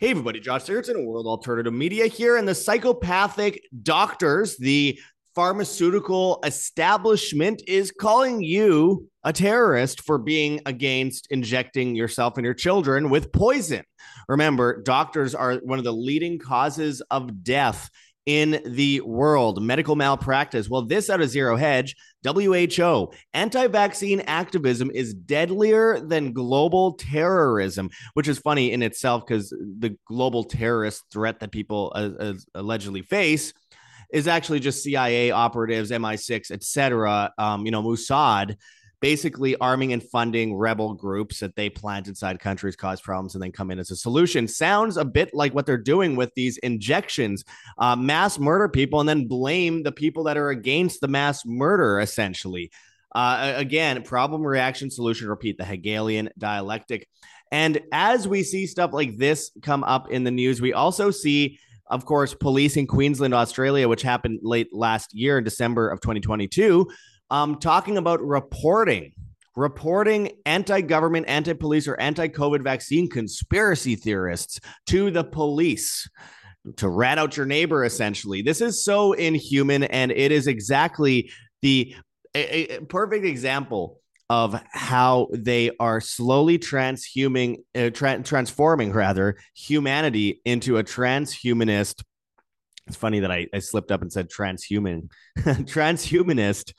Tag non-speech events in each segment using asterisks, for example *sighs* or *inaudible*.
Hey, everybody, Josh Sigurdson in World Alternative Media here, and the psychopathic doctors, the pharmaceutical establishment is calling you a terrorist for being against injecting yourself and your children with poison. Remember, doctors are one of the leading causes of death in the world, medical malpractice. Well, this out of Zero Hedge, WHO, anti vaccine activism is deadlier than global terrorism, which is funny in itself because the global terrorist threat that people uh, uh, allegedly face is actually just CIA operatives, MI6, etc. Um, you know, Mossad basically arming and funding rebel groups that they plant inside countries, cause problems, and then come in as a solution. Sounds a bit like what they're doing with these injections, uh, mass murder people, and then blame the people that are against the mass murder, essentially. Uh, again, problem, reaction, solution, repeat the Hegelian dialectic. And as we see stuff like this come up in the news, we also see of course, police in Queensland, Australia, which happened late last year in December of 2022, um, talking about reporting, reporting anti government, anti police, or anti COVID vaccine conspiracy theorists to the police to rat out your neighbor, essentially. This is so inhuman, and it is exactly the a, a perfect example of how they are slowly transhuming, uh, tra- transforming rather humanity into a transhumanist. It's funny that I, I slipped up and said transhuman, *laughs* transhumanist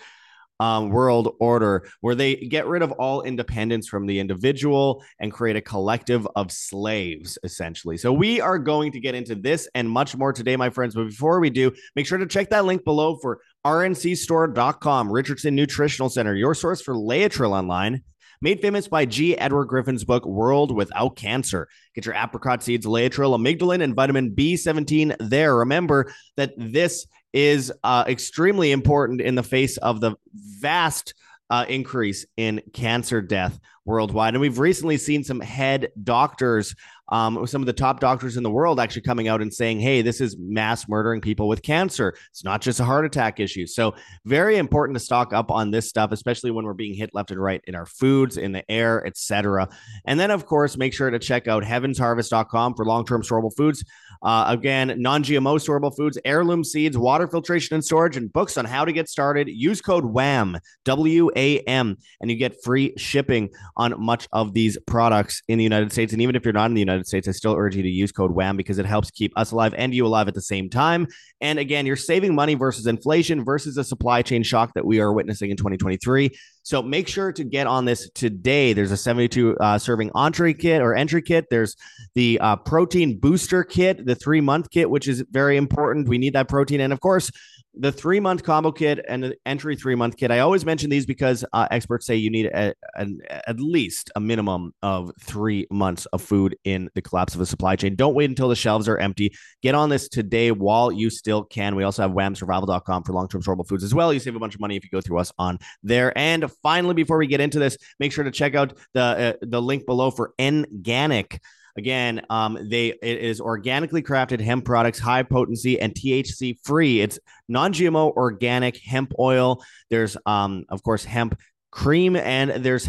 um, world order where they get rid of all independence from the individual and create a collective of slaves, essentially. So, we are going to get into this and much more today, my friends. But before we do, make sure to check that link below for rncstore.com, Richardson Nutritional Center, your source for Laetrile online. Made famous by G. Edward Griffin's book, World Without Cancer. Get your apricot seeds, Laetrile, amygdalin, and vitamin B17 there. Remember that this is uh, extremely important in the face of the vast uh, increase in cancer death worldwide. And we've recently seen some head doctors, um, some of the top doctors in the world, actually coming out and saying, hey, this is mass murdering people with cancer. It's not just a heart attack issue. So, very important to stock up on this stuff, especially when we're being hit left and right in our foods, in the air, etc. And then, of course, make sure to check out heavensharvest.com for long term storable foods. Uh, again, non GMO storable foods, heirloom seeds, water filtration and storage, and books on how to get started. Use code WAM, W A M, and you get free shipping on much of these products in the United States. And even if you're not in the United States, I still urge you to use code WAM because it helps keep us alive and you alive at the same time. And again, you're saving money versus inflation versus a supply chain shock that we are witnessing in 2023. So make sure to get on this today. There's a 72 uh, serving entree kit or entry kit. There's the uh, protein booster kit, the three month kit, which is very important. We need that protein. And of course, the three month combo kit and the entry three month kit. I always mention these because uh, experts say you need a, a, at least a minimum of three months of food in the collapse of a supply chain. Don't wait until the shelves are empty. Get on this today while you still can. We also have whamsurvival.com for long term storable foods as well. You save a bunch of money if you go through us on there. And finally, before we get into this, make sure to check out the uh, the link below for Nganic. Again, um, they it is organically crafted hemp products, high potency and THC free. It's non-GMO organic hemp oil. There's um, of course, hemp cream, and there's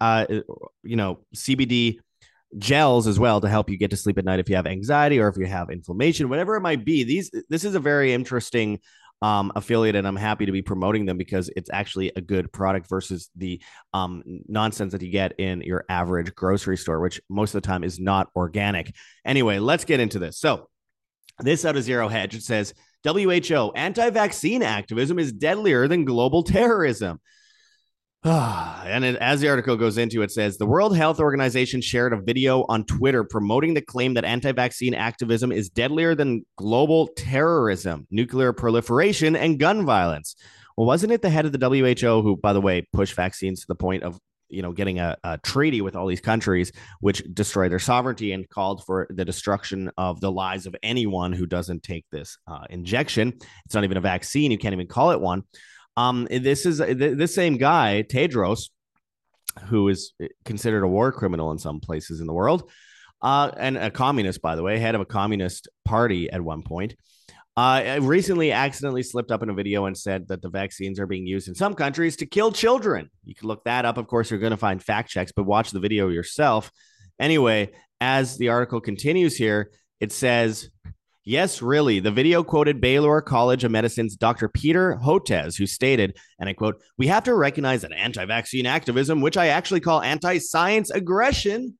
uh, you know, CBD gels as well to help you get to sleep at night if you have anxiety or if you have inflammation, whatever it might be. These this is a very interesting um, affiliate, and I'm happy to be promoting them because it's actually a good product versus the um, nonsense that you get in your average grocery store, which most of the time is not organic. Anyway, let's get into this. So, this out of Zero Hedge it says WHO anti vaccine activism is deadlier than global terrorism. *sighs* and it, as the article goes into, it says the World Health Organization shared a video on Twitter promoting the claim that anti vaccine activism is deadlier than global terrorism, nuclear proliferation, and gun violence. Well, wasn't it the head of the WHO who, by the way, pushed vaccines to the point of you know getting a, a treaty with all these countries which destroy their sovereignty and called for the destruction of the lives of anyone who doesn't take this uh, injection? It's not even a vaccine. You can't even call it one um, this is this same guy, Tedros, who is considered a war criminal in some places in the world, uh, and a communist, by the way, head of a communist party at one point. Uh, recently accidentally slipped up in a video and said that the vaccines are being used in some countries to kill children. You can look that up. Of course, you're going to find fact checks, but watch the video yourself. Anyway, as the article continues here, it says, Yes, really. The video quoted Baylor College of Medicine's Dr. Peter Hotez, who stated, and I quote, We have to recognize that anti vaccine activism, which I actually call anti science aggression,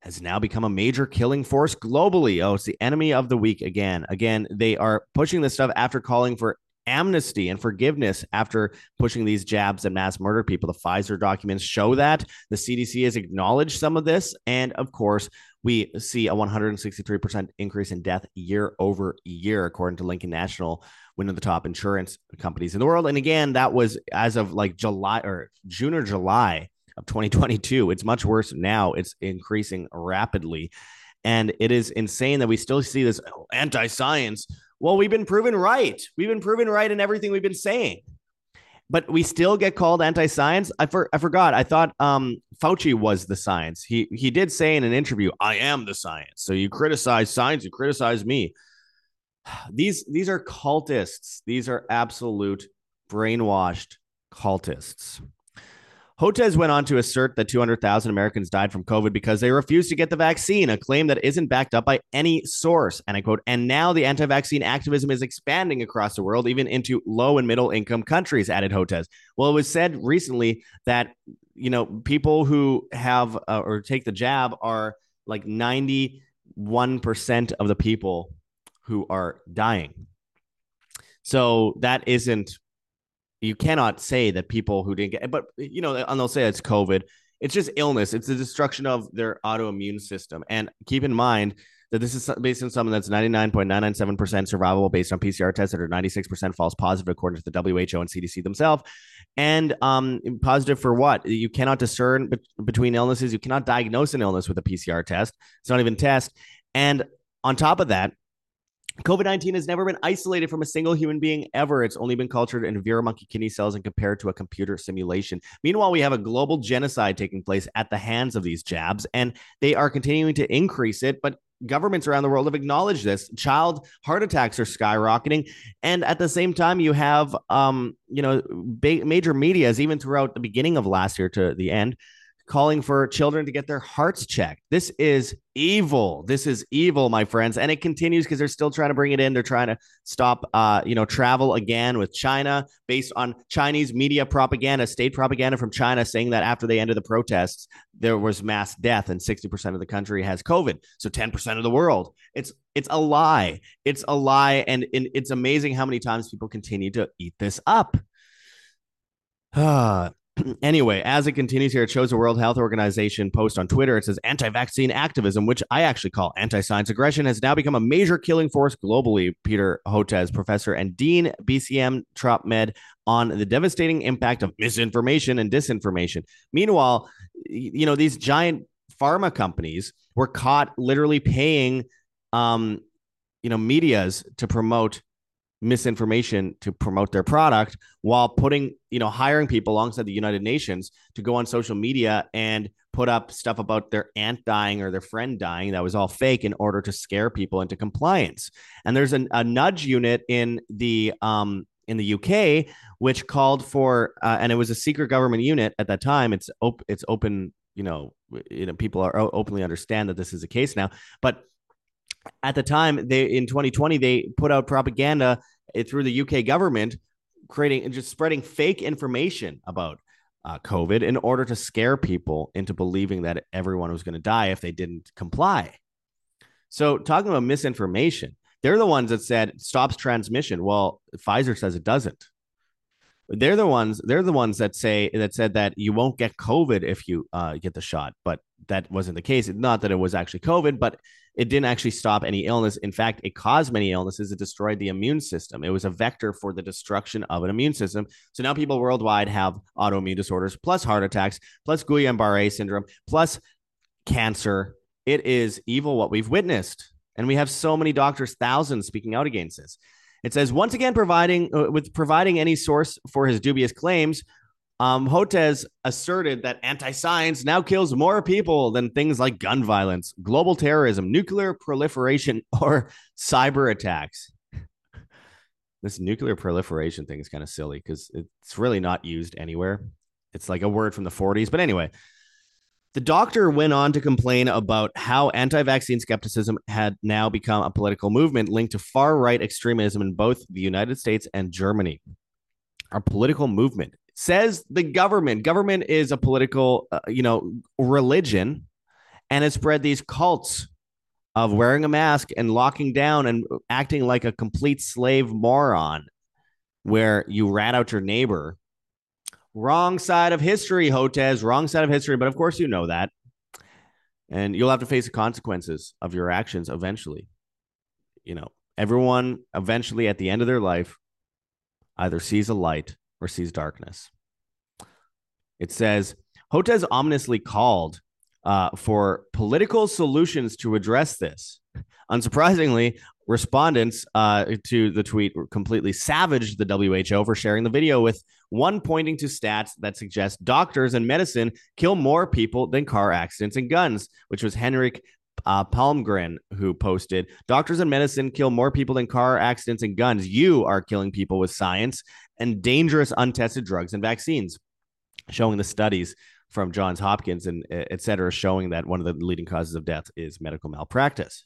has now become a major killing force globally. Oh, it's the enemy of the week again. Again, they are pushing this stuff after calling for amnesty and forgiveness after pushing these jabs and mass murder people. The Pfizer documents show that. The CDC has acknowledged some of this. And of course, we see a 163% increase in death year over year, according to Lincoln National, one of the top insurance companies in the world. And again, that was as of like July or June or July of 2022. It's much worse now. It's increasing rapidly. And it is insane that we still see this anti science well, we've been proven right. We've been proven right in everything we've been saying. But we still get called anti-science. I, for, I forgot. I thought um, Fauci was the science. He he did say in an interview, "I am the science." So you criticize science, you criticize me. *sighs* These these are cultists. These are absolute brainwashed cultists. Hotez went on to assert that 200,000 Americans died from COVID because they refused to get the vaccine, a claim that isn't backed up by any source. And I quote, and now the anti vaccine activism is expanding across the world, even into low and middle income countries, added Hotez. Well, it was said recently that, you know, people who have uh, or take the jab are like 91% of the people who are dying. So that isn't you cannot say that people who didn't get, but you know, and they'll say it's COVID. It's just illness. It's the destruction of their autoimmune system. And keep in mind that this is based on something that's 99.997% survivable based on PCR tests that are 96% false positive, according to the WHO and CDC themselves. And um, positive for what? You cannot discern be- between illnesses. You cannot diagnose an illness with a PCR test. It's not even test. And on top of that, COVID 19 has never been isolated from a single human being ever. It's only been cultured in Vero monkey kidney cells and compared to a computer simulation. Meanwhile, we have a global genocide taking place at the hands of these jabs, and they are continuing to increase it. But governments around the world have acknowledged this. Child heart attacks are skyrocketing, and at the same time, you have, um, you know, ba- major media's even throughout the beginning of last year to the end calling for children to get their hearts checked. This is evil. This is evil, my friends. And it continues because they're still trying to bring it in. They're trying to stop, uh, you know, travel again with China based on Chinese media propaganda, state propaganda from China saying that after they ended the protests, there was mass death and 60% of the country has COVID. So 10% of the world. It's it's a lie. It's a lie. And, and it's amazing how many times people continue to eat this up. *sighs* *clears throat* Anyway, as it continues here, it shows a World Health Organization post on Twitter. It says anti vaccine activism, which I actually call anti science aggression, has now become a major killing force globally. Peter Hotez, professor and dean, BCM Trop Med, on the devastating impact of misinformation and disinformation. Meanwhile, you know, these giant pharma companies were caught literally paying, um, you know, medias to promote misinformation to promote their product while putting, you know, hiring people alongside the United Nations to go on social media and put up stuff about their aunt dying or their friend dying that was all fake in order to scare people into compliance. And there's an, a nudge unit in the um in the UK which called for uh, and it was a secret government unit at that time. It's op- it's open, you know, you know people are openly understand that this is a case now, but at the time they in 2020 they put out propaganda through the UK government, creating and just spreading fake information about uh, COVID in order to scare people into believing that everyone was going to die if they didn't comply. So, talking about misinformation, they're the ones that said stops transmission. Well, Pfizer says it doesn't. They're the ones. They're the ones that say that said that you won't get COVID if you uh, get the shot, but that wasn't the case. Not that it was actually COVID, but it didn't actually stop any illness. In fact, it caused many illnesses. It destroyed the immune system. It was a vector for the destruction of an immune system. So now people worldwide have autoimmune disorders, plus heart attacks, plus Guillain Barre syndrome, plus cancer. It is evil what we've witnessed. And we have so many doctors, thousands speaking out against this. It says once again, providing uh, with providing any source for his dubious claims, um, Hotez asserted that anti science now kills more people than things like gun violence, global terrorism, nuclear proliferation, *laughs* or cyber attacks. this nuclear proliferation thing is kind of silly because it's really not used anywhere. It's like a word from the 40s. But anyway, The doctor went on to complain about how anti vaccine skepticism had now become a political movement linked to far right extremism in both the United States and Germany. Our political movement says the government. Government is a political, uh, you know, religion and has spread these cults of wearing a mask and locking down and acting like a complete slave moron where you rat out your neighbor Wrong side of history, Hotez. Wrong side of history. But of course, you know that. And you'll have to face the consequences of your actions eventually. You know, everyone eventually at the end of their life either sees a light or sees darkness. It says Hotez ominously called uh, for political solutions to address this. Unsurprisingly, respondents uh, to the tweet completely savaged the WHO for sharing the video with one pointing to stats that suggest doctors and medicine kill more people than car accidents and guns, which was Henrik uh, Palmgren who posted doctors and medicine kill more people than car accidents and guns. You are killing people with science and dangerous untested drugs and vaccines, showing the studies from Johns Hopkins and eh, et cetera, showing that one of the leading causes of death is medical malpractice.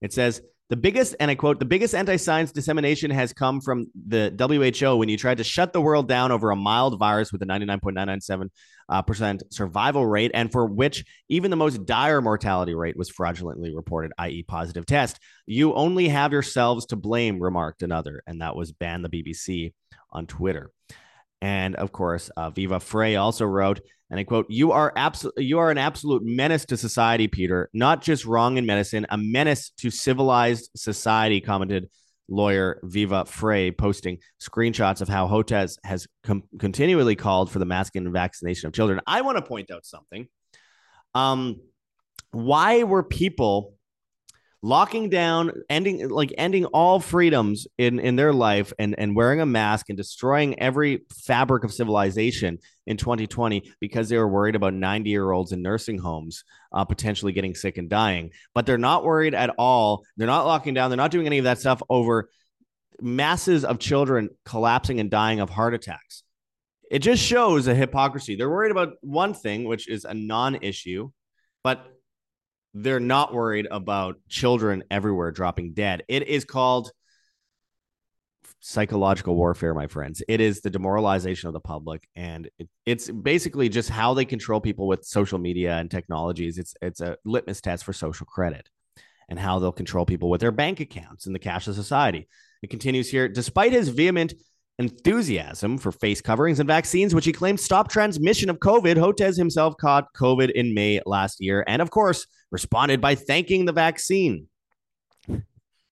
It says the biggest, and I quote, the biggest anti science dissemination has come from the WHO when you tried to shut the world down over a mild virus with a 99.997 uh, percent survival rate, and for which even the most dire mortality rate was fraudulently reported, i.e., positive test. You only have yourselves to blame, remarked another, and that was ban the BBC on Twitter. And of course, uh, Viva Frey also wrote, and I quote, "You are absolute. You are an absolute menace to society, Peter. Not just wrong in medicine, a menace to civilized society." Commented lawyer Viva Frey, posting screenshots of how Hotez has com- continually called for the masking and vaccination of children. I want to point out something. Um, why were people locking down, ending like ending all freedoms in in their life, and and wearing a mask and destroying every fabric of civilization in 2020 because they were worried about 90 year olds in nursing homes uh, potentially getting sick and dying. But they're not worried at all. They're not locking down. They're not doing any of that stuff over masses of children collapsing and dying of heart attacks. It just shows a hypocrisy. They're worried about one thing, which is a non issue, but they're not worried about children everywhere dropping dead. It is called psychological warfare, my friends. It is the demoralization of the public, and it, it's basically just how they control people with social media and technologies. It's it's a litmus test for social credit and how they'll control people with their bank accounts in the cashless society. It continues here. Despite his vehement enthusiasm for face coverings and vaccines, which he claims stop transmission of COVID. Hotez himself caught COVID in May last year and, of course, responded by thanking the vaccine.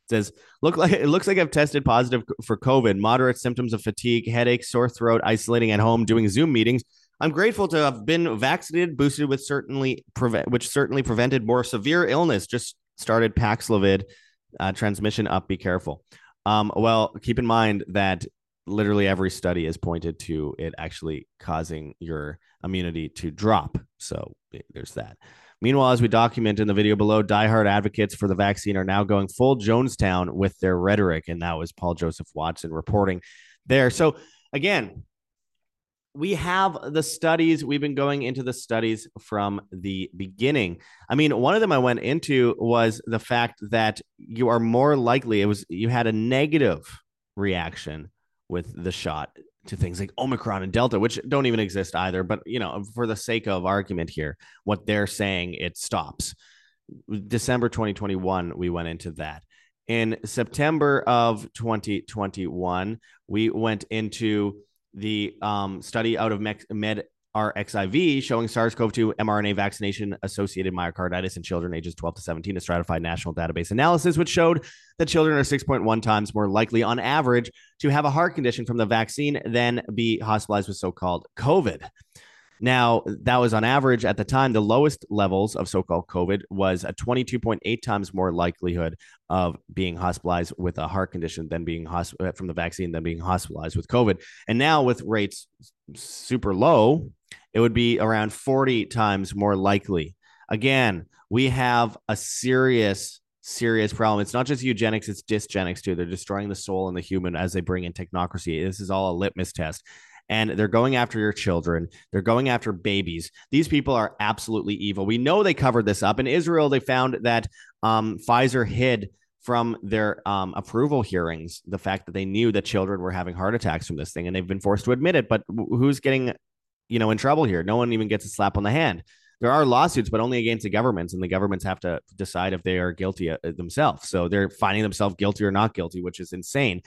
Says, Look like it looks like I've tested positive for COVID, moderate symptoms of fatigue, headache, sore throat, isolating at home, doing Zoom meetings. I'm grateful to have been vaccinated, boosted with certainly prevent, which certainly prevented more severe illness. Just started Paxlovid uh, transmission up. Be careful. Um, well, keep in mind that literally every study has pointed to it actually causing your immunity to drop. So there's that. Meanwhile, as we document in the video below, diehard advocates for the vaccine are now going full Jonestown with their rhetoric. And that was Paul Joseph Watson reporting there. So again, we have the studies. We've been going into the studies from the beginning. I mean, one of them I went into was the fact that you are more likely, it was you had a negative reaction with the shot to things like Omicron and Delta, which don't even exist either. But you know, for the sake of argument here, what they're saying it stops. December 2021, we went into that. In September of 2021, we went into the um, study out of Med RXIV showing SARS CoV 2 mRNA vaccination associated myocarditis in children ages 12 to 17, a stratified national database analysis, which showed that children are 6.1 times more likely on average to have a heart condition from the vaccine than be hospitalized with so called COVID. Now, that was on average at the time, the lowest levels of so called COVID was a 22.8 times more likelihood of being hospitalized with a heart condition than being hosp- uh, from the vaccine than being hospitalized with COVID. And now, with rates super low, it would be around 40 times more likely. Again, we have a serious, serious problem. It's not just eugenics, it's dysgenics too. They're destroying the soul and the human as they bring in technocracy. This is all a litmus test. and they're going after your children. They're going after babies. These people are absolutely evil. We know they covered this up. In Israel, they found that um, Pfizer hid from their um, approval hearings the fact that they knew that children were having heart attacks from this thing, and they've been forced to admit it. But who's getting, you know, in trouble here? No one even gets a slap on the hand. There are lawsuits, but only against the governments, and the governments have to decide if they are guilty uh, themselves. So they're finding themselves guilty or not guilty, which is insane.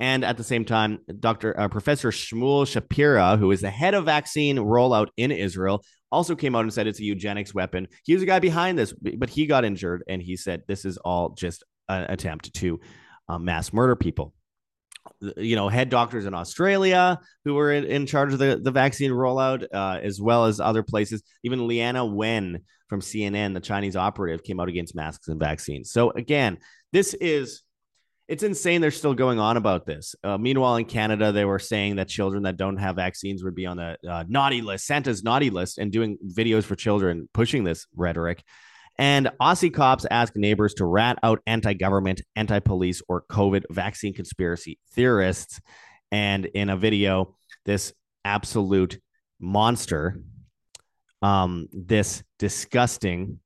And at the same time, Dr. Uh, Professor Shmuel Shapira, who is the head of vaccine rollout in Israel, also came out and said it's a eugenics weapon. He was the guy behind this, but he got injured, and he said this is all just an attempt to um, mass murder people. You know, head doctors in Australia who were in, in charge of the, the vaccine rollout, uh, as well as other places. Even Leana Wen from CNN, the Chinese operative, came out against masks and vaccines. So, again, this is it's insane they're still going on about this. Uh, meanwhile, in Canada, they were saying that children that don't have vaccines would be on the uh, naughty list, Santa's naughty list, and doing videos for children pushing this rhetoric. And Aussie cops ask neighbors to rat out anti government, anti police, or COVID vaccine conspiracy theorists. And in a video, this absolute monster, um, this disgusting,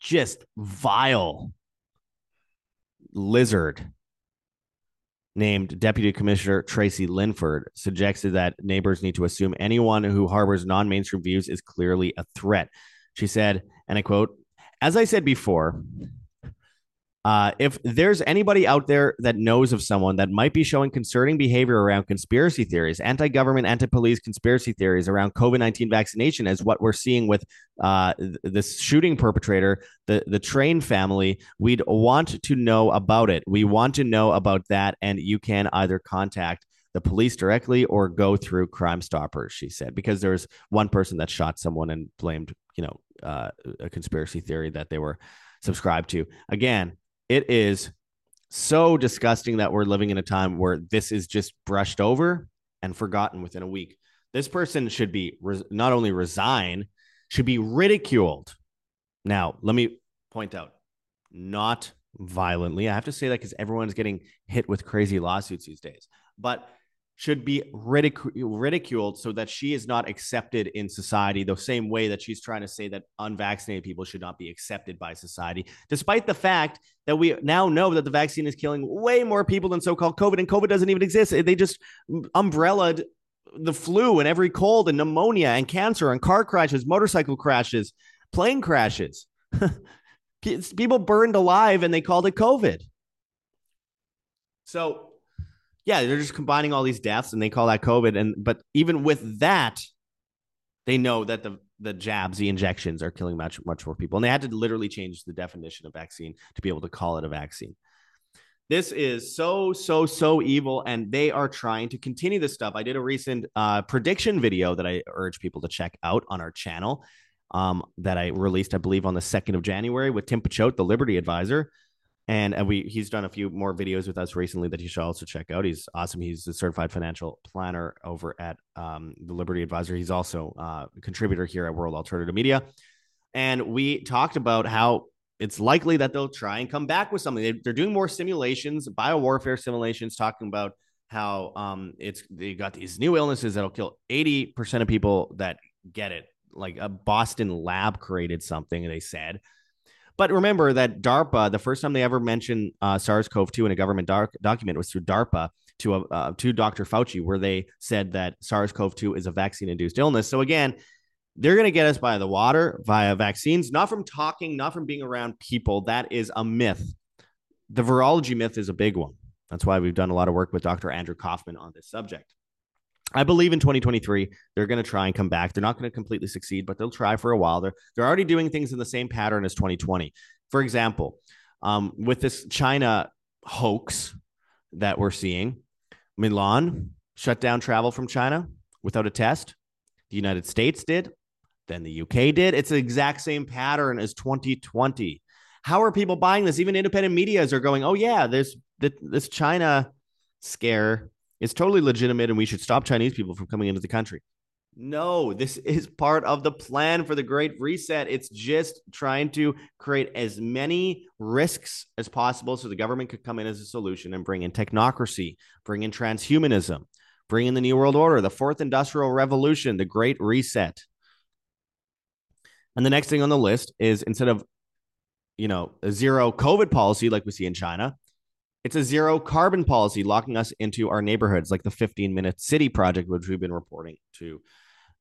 just vile lizard named Deputy Commissioner Tracy Linford suggested that neighbors need to assume anyone who harbors non mainstream views is clearly a threat. She said, and I quote, as I said before, uh, if there's anybody out there that knows of someone that might be showing concerning behavior around conspiracy theories, anti government, anti police conspiracy theories around COVID 19 vaccination, as what we're seeing with uh, this shooting perpetrator, the, the Train family, we'd want to know about it. We want to know about that. And you can either contact the police directly or go through Crime Stoppers, she said, because there's one person that shot someone and blamed, you know, uh, a conspiracy theory that they were subscribed to. Again, it is so disgusting that we're living in a time where this is just brushed over and forgotten within a week. This person should be res- not only resign, should be ridiculed. Now, let me point out, not violently. I have to say that because everyone's getting hit with crazy lawsuits these days. But should be ridic- ridiculed so that she is not accepted in society the same way that she's trying to say that unvaccinated people should not be accepted by society despite the fact that we now know that the vaccine is killing way more people than so-called covid and covid doesn't even exist. They just umbrellaed the flu and every cold and pneumonia and cancer and car crashes motorcycle crashes plane crashes. *laughs* People burned alive and they called it covid. So yeah, they're just combining all these deaths and they call that COVID. And but even with that, they know that the the jabs, the injections are killing much much more people. And they had to literally change the definition of vaccine to be able to call it a vaccine. This is so so so evil, and they are trying to continue this stuff. I did a recent uh, prediction video that I urge people to check out on our channel. Um, that I released, I believe, on the second of January with Tim Picciott, the Liberty Advisor and, and we he's done a few more videos with us recently that you should also check out. He's awesome. He's a certified financial planner over at um, the Liberty Advisor. He's also uh, a contributor here at World Alternative Media, and we talked about how it's likely that they'll try and come back with something. They, are doing more simulations, biowarfare simulations, talking about how um, it's they got these new illnesses that'll kill eighty percent of people that get it. Like a Boston lab created something, they said but remember that DARPA, the first time they ever mentioned uh, SARS-CoV-2 in a government doc- document was through DARPA to a, uh, to Dr. Fauci, where they said that SARS-CoV-2 is a vaccine-induced illness. So again, they're going to get us by the water via vaccines, not from talking, not from being around people. That is a myth. The virology myth is a big one. That's why we've done a lot of work with Dr. Andrew Kaufman on this subject. I believe in 2023 they're going to try and come back. They're not going to completely succeed, but they'll try for a while. They're they're already doing things in the same pattern as 2020. For example, um, with this China hoax that we're seeing, Milan shut down travel from China without a test. The United States did, then the UK did. It's the exact same pattern as 2020. How are people buying this? Even independent medias are going, "Oh yeah, there's this China scare it's totally legitimate and we should stop Chinese people from coming into the country. No, this is part of the plan for the Great Reset. It's just trying to create as many risks as possible so the government could come in as a solution and bring in technocracy, bring in transhumanism, bring in the New World Order, the Fourth Industrial Revolution, the Great Reset. And the next thing on the list is instead of, you know, a zero COVID policy like we see in China, it's a zero carbon policy locking us into our neighborhoods, like the 15 minute city project, which we've been reporting to,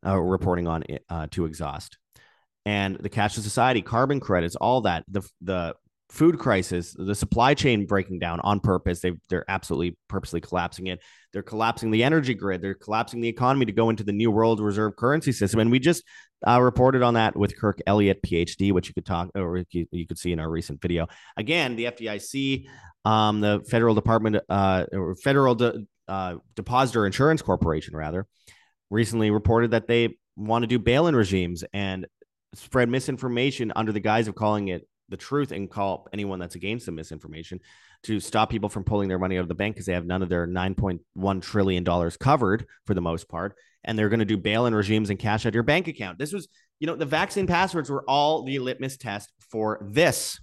uh, reporting on it, uh, to exhaust, and the cashless society, carbon credits, all that. The the food crisis, the supply chain breaking down on purpose. They they're absolutely purposely collapsing it. They're collapsing the energy grid. They're collapsing the economy to go into the new world reserve currency system. And we just uh, reported on that with Kirk Elliott, PhD, which you could talk or you, you could see in our recent video. Again, the FDIC, um, the Federal Department, uh, or Federal De- uh, Depositor Insurance Corporation, rather, recently reported that they want to do bail-in regimes and spread misinformation under the guise of calling it the truth and call anyone that's against the misinformation to stop people from pulling their money out of the bank because they have none of their 9.1 trillion dollars covered for the most part and they're going to do bail-in regimes and cash out your bank account. This was you know the vaccine passwords were all the litmus test for this.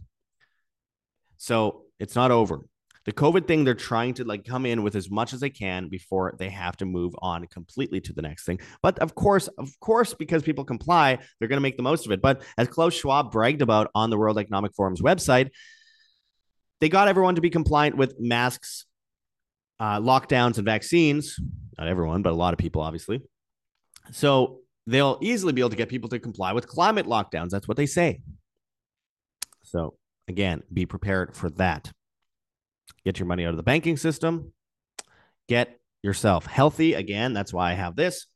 So it's not over the COVID thing, they're trying to like come in with as much as they can before they have to move on completely to the next thing. But of course, of course, because people comply, they're going to make the most of it. But as Klaus Schwab bragged about on the World Economic Forum's website, they got everyone to be compliant with masks, uh, lockdowns, and vaccines. Not everyone, but a lot of people, obviously. So they'll easily be able to get people to comply with climate lockdowns. That's what they say. So again, be prepared for that get your money out of the banking system, get yourself healthy. Again, that's why I have this.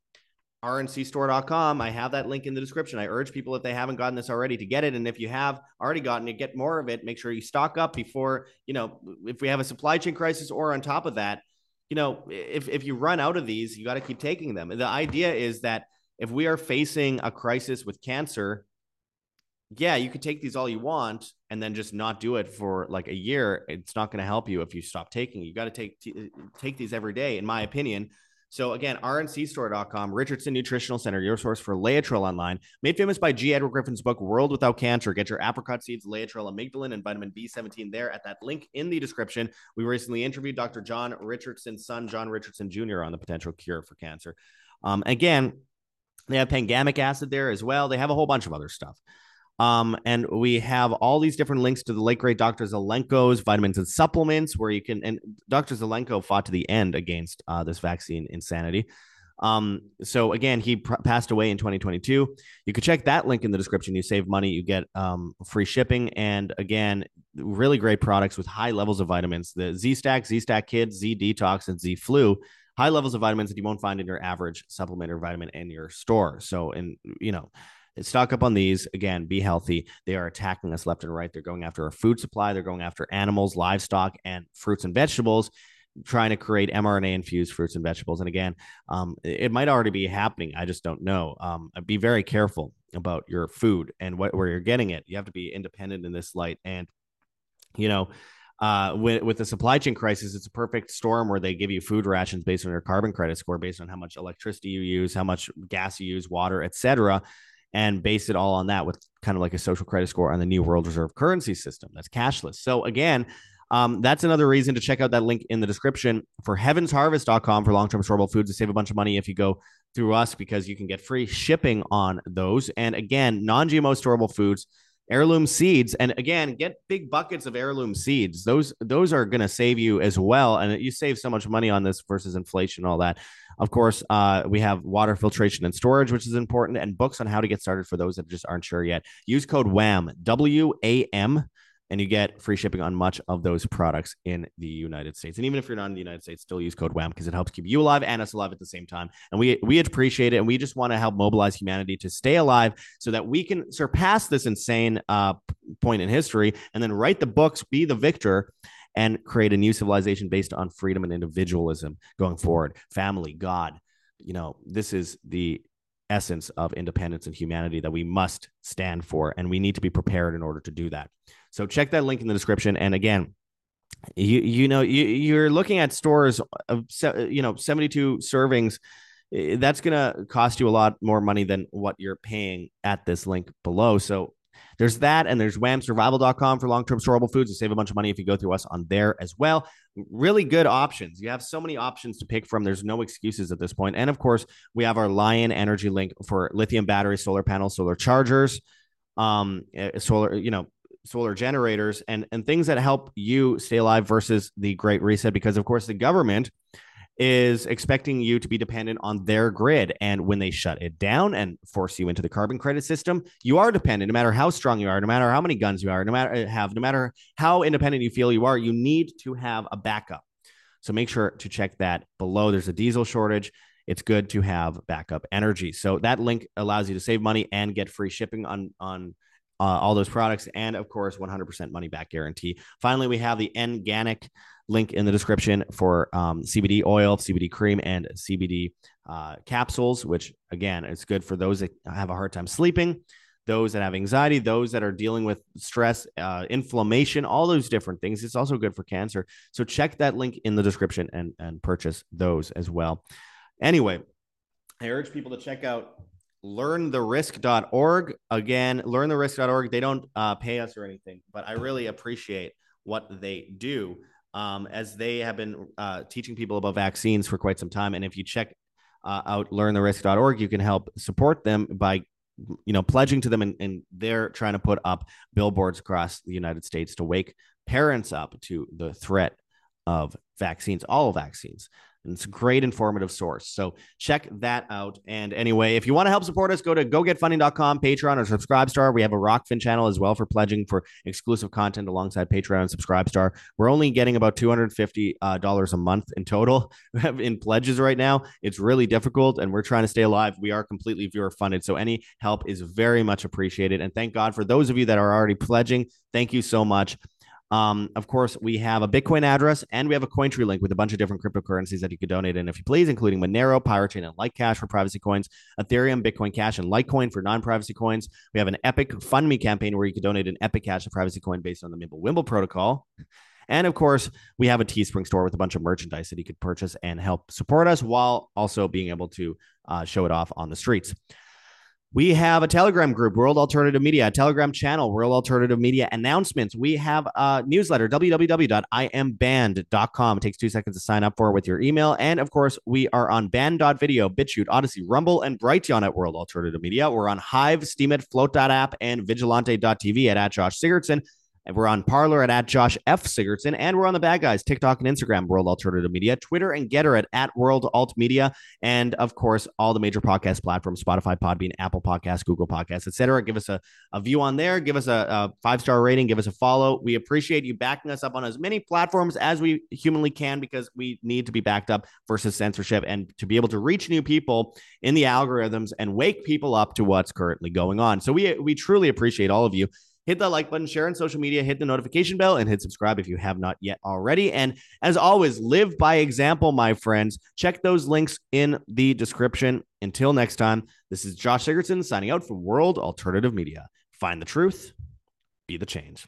rncstore.com. I have that link in the description. I urge people if they haven't gotten this already to get it. And if you have already gotten it, get more of it. Make sure you stock up before, you know, if we have a supply chain crisis or on top of that, you know, if, if you run out of these, you got to keep taking them. The idea is that if we are facing a crisis with cancer, yeah, you could take these all you want and then just not do it for like a year. It's not going to help you if you stop taking. You got to take t- take these every day, in my opinion. So again, rncstore.com, Richardson Nutritional Center, your source for Laetrile online, made famous by G. Edward Griffin's book World Without Cancer. Get your apricot seeds, Laetrile, amygdalin, and vitamin B17 there at that link in the description. We recently interviewed Dr. John Richardson's son, John Richardson Jr., on the potential cure for cancer. Um, again, they have pangamic acid there as well. They have a whole bunch of other stuff. Um, and we have all these different links to the late great Dr. Zelenko's vitamins and supplements, where you can. And Dr. Zelenko fought to the end against uh, this vaccine insanity. Um, so again, he pr- passed away in 2022. You could check that link in the description. You save money, you get um, free shipping, and again, really great products with high levels of vitamins. The Z Stack, Z Stack Kids, Z Detox, and Z Flu. High levels of vitamins that you won't find in your average supplement or vitamin in your store. So, and you know, stock up on these. Again, be healthy. They are attacking us left and right. They're going after our food supply. They're going after animals, livestock, and fruits and vegetables, trying to create mRNA infused fruits and vegetables. And again, um, it might already be happening. I just don't know. Um, be very careful about your food and what, where you're getting it. You have to be independent in this light. And, you know, uh, with, with the supply chain crisis, it's a perfect storm where they give you food rations based on your carbon credit score, based on how much electricity you use, how much gas you use, water, etc and base it all on that with kind of like a social credit score on the new world reserve currency system that's cashless. So again, um, that's another reason to check out that link in the description for heavensharvest.com for long-term storable foods to save a bunch of money if you go through us because you can get free shipping on those. And again, non-GMO storable foods heirloom seeds and again get big buckets of heirloom seeds. Those those are going to save you as well and you save so much money on this versus inflation all that. Of course uh, we have water filtration and storage which is important and books on how to get started for those that just aren't sure yet. Use code wham w-a-m and you get free shipping on much of those products in the United States. And even if you're not in the United States, still use code WHAM because it helps keep you alive and us alive at the same time. And we we appreciate it, and we just want to help mobilize humanity to stay alive so that we can surpass this insane uh, point in history, and then write the books, be the victor. And create a new civilization based on freedom and individualism going forward. Family, God, you know, this is the essence of independence and humanity that we must stand for. And we need to be prepared in order to do that. So check that link in the description. And again, you you know you, you're looking at stores of you know 72 servings eh, that's going to cost you a lot more money than what you're paying at this link below so there's that, and there's whamsurvival.com for long term storable foods. You save a bunch of money if you go through us on there as well. Really good options. You have so many options to pick from. There's no excuses at this point. And of course, we have our Lion Energy link for lithium batteries, solar panels, solar chargers, um, eh, solar, you know, solar generators and and things that help you stay alive versus the great reset because of course the government is expecting you to be dependent on their grid. And when they shut it down and force you into the carbon credit system, you are dependent no matter how strong you are, no matter how many guns you are, no matter uh, have, no matter how independent you feel you are, you need to have a backup. So make sure to check that below. There's a diesel shortage. It's good to have backup energy. So that link allows you to save money and get free shipping on on uh, all those products, and of course, 100% money back guarantee. Finally, we have the Nganic link in the description for um, CBD oil, CBD cream, and CBD uh, capsules, which again is good for those that have a hard time sleeping, those that have anxiety, those that are dealing with stress, uh, inflammation, all those different things. It's also good for cancer. So check that link in the description and, and purchase those as well. Anyway, I urge people to check out learntherisk.org. Again, learntherisk.org. They don't uh, pay us or anything, but I really appreciate what they do um, as they have been uh, teaching people about vaccines for quite some time. And if you check uh, out learntherisk.org, you can help support them by you know pledging to them and, and they're trying to put up billboards across the united states to wake parents up to the threat of vaccines all vaccines and it's a great informative source. So check that out. And anyway, if you want to help support us, go to gogetfunding.com, Patreon, or Subscribestar. We have a Rokfin channel as well for pledging for exclusive content alongside Patreon and Subscribestar. We're only getting about $250 uh, a month in total *laughs* in pledges right now. It's really difficult, and we're trying to stay alive. We are completely viewer funded. So any help is very much appreciated. And thank God for those of you that are already pledging. Thank you so much. Um, of course, we have a Bitcoin address and we have a Cointree link with a bunch of different cryptocurrencies that you could donate in if you please, including Monero, Pirate Chain, and Litecash for privacy coins, Ethereum, Bitcoin Cash, and Litecoin for non-privacy coins. We have an Epic Fund Me campaign where you could donate an Epic Cash, a privacy coin based on the Mimblewimble protocol. And of course, we have a Teespring store with a bunch of merchandise that you could purchase and help support us while also being able to uh, show it off on the streets. We have a Telegram group, World Alternative Media, Telegram channel, World Alternative Media announcements. We have a newsletter, www.iamband.com. It takes two seconds to sign up for with your email. And of course, we are on band.video, BitChute, Odysee, Rumble, and Brighteon at World Alternative Media. We're on Hive, Steemit, Flote.app, and Vigilante.tv at, at Josh Sigurdson. And we're on Parler at, at Josh F. Sigurdson. And we're on the bad guys, TikTok and Instagram, World Alternative Media, Twitter and Gettr at, at World Alt Media. And of course, all the major podcast platforms, Spotify, Podbean, Apple Podcasts, Google Podcasts, etc. Give us a, a view on there. Give us a, a five star rating. Give us a follow. We appreciate you backing us up on as many platforms as we humanly can because we need to be backed up versus censorship and to be able to reach new people in the algorithms and wake people up to what's currently going on. So we we truly appreciate all of you hit that like button, share on social media, hit the notification bell, and hit subscribe if you have not yet already. And as always, live by example, my friends. Check those links in the description. Until next time, this is Josh Sigurdson signing out from World Alternative Media. Find the truth, be the change.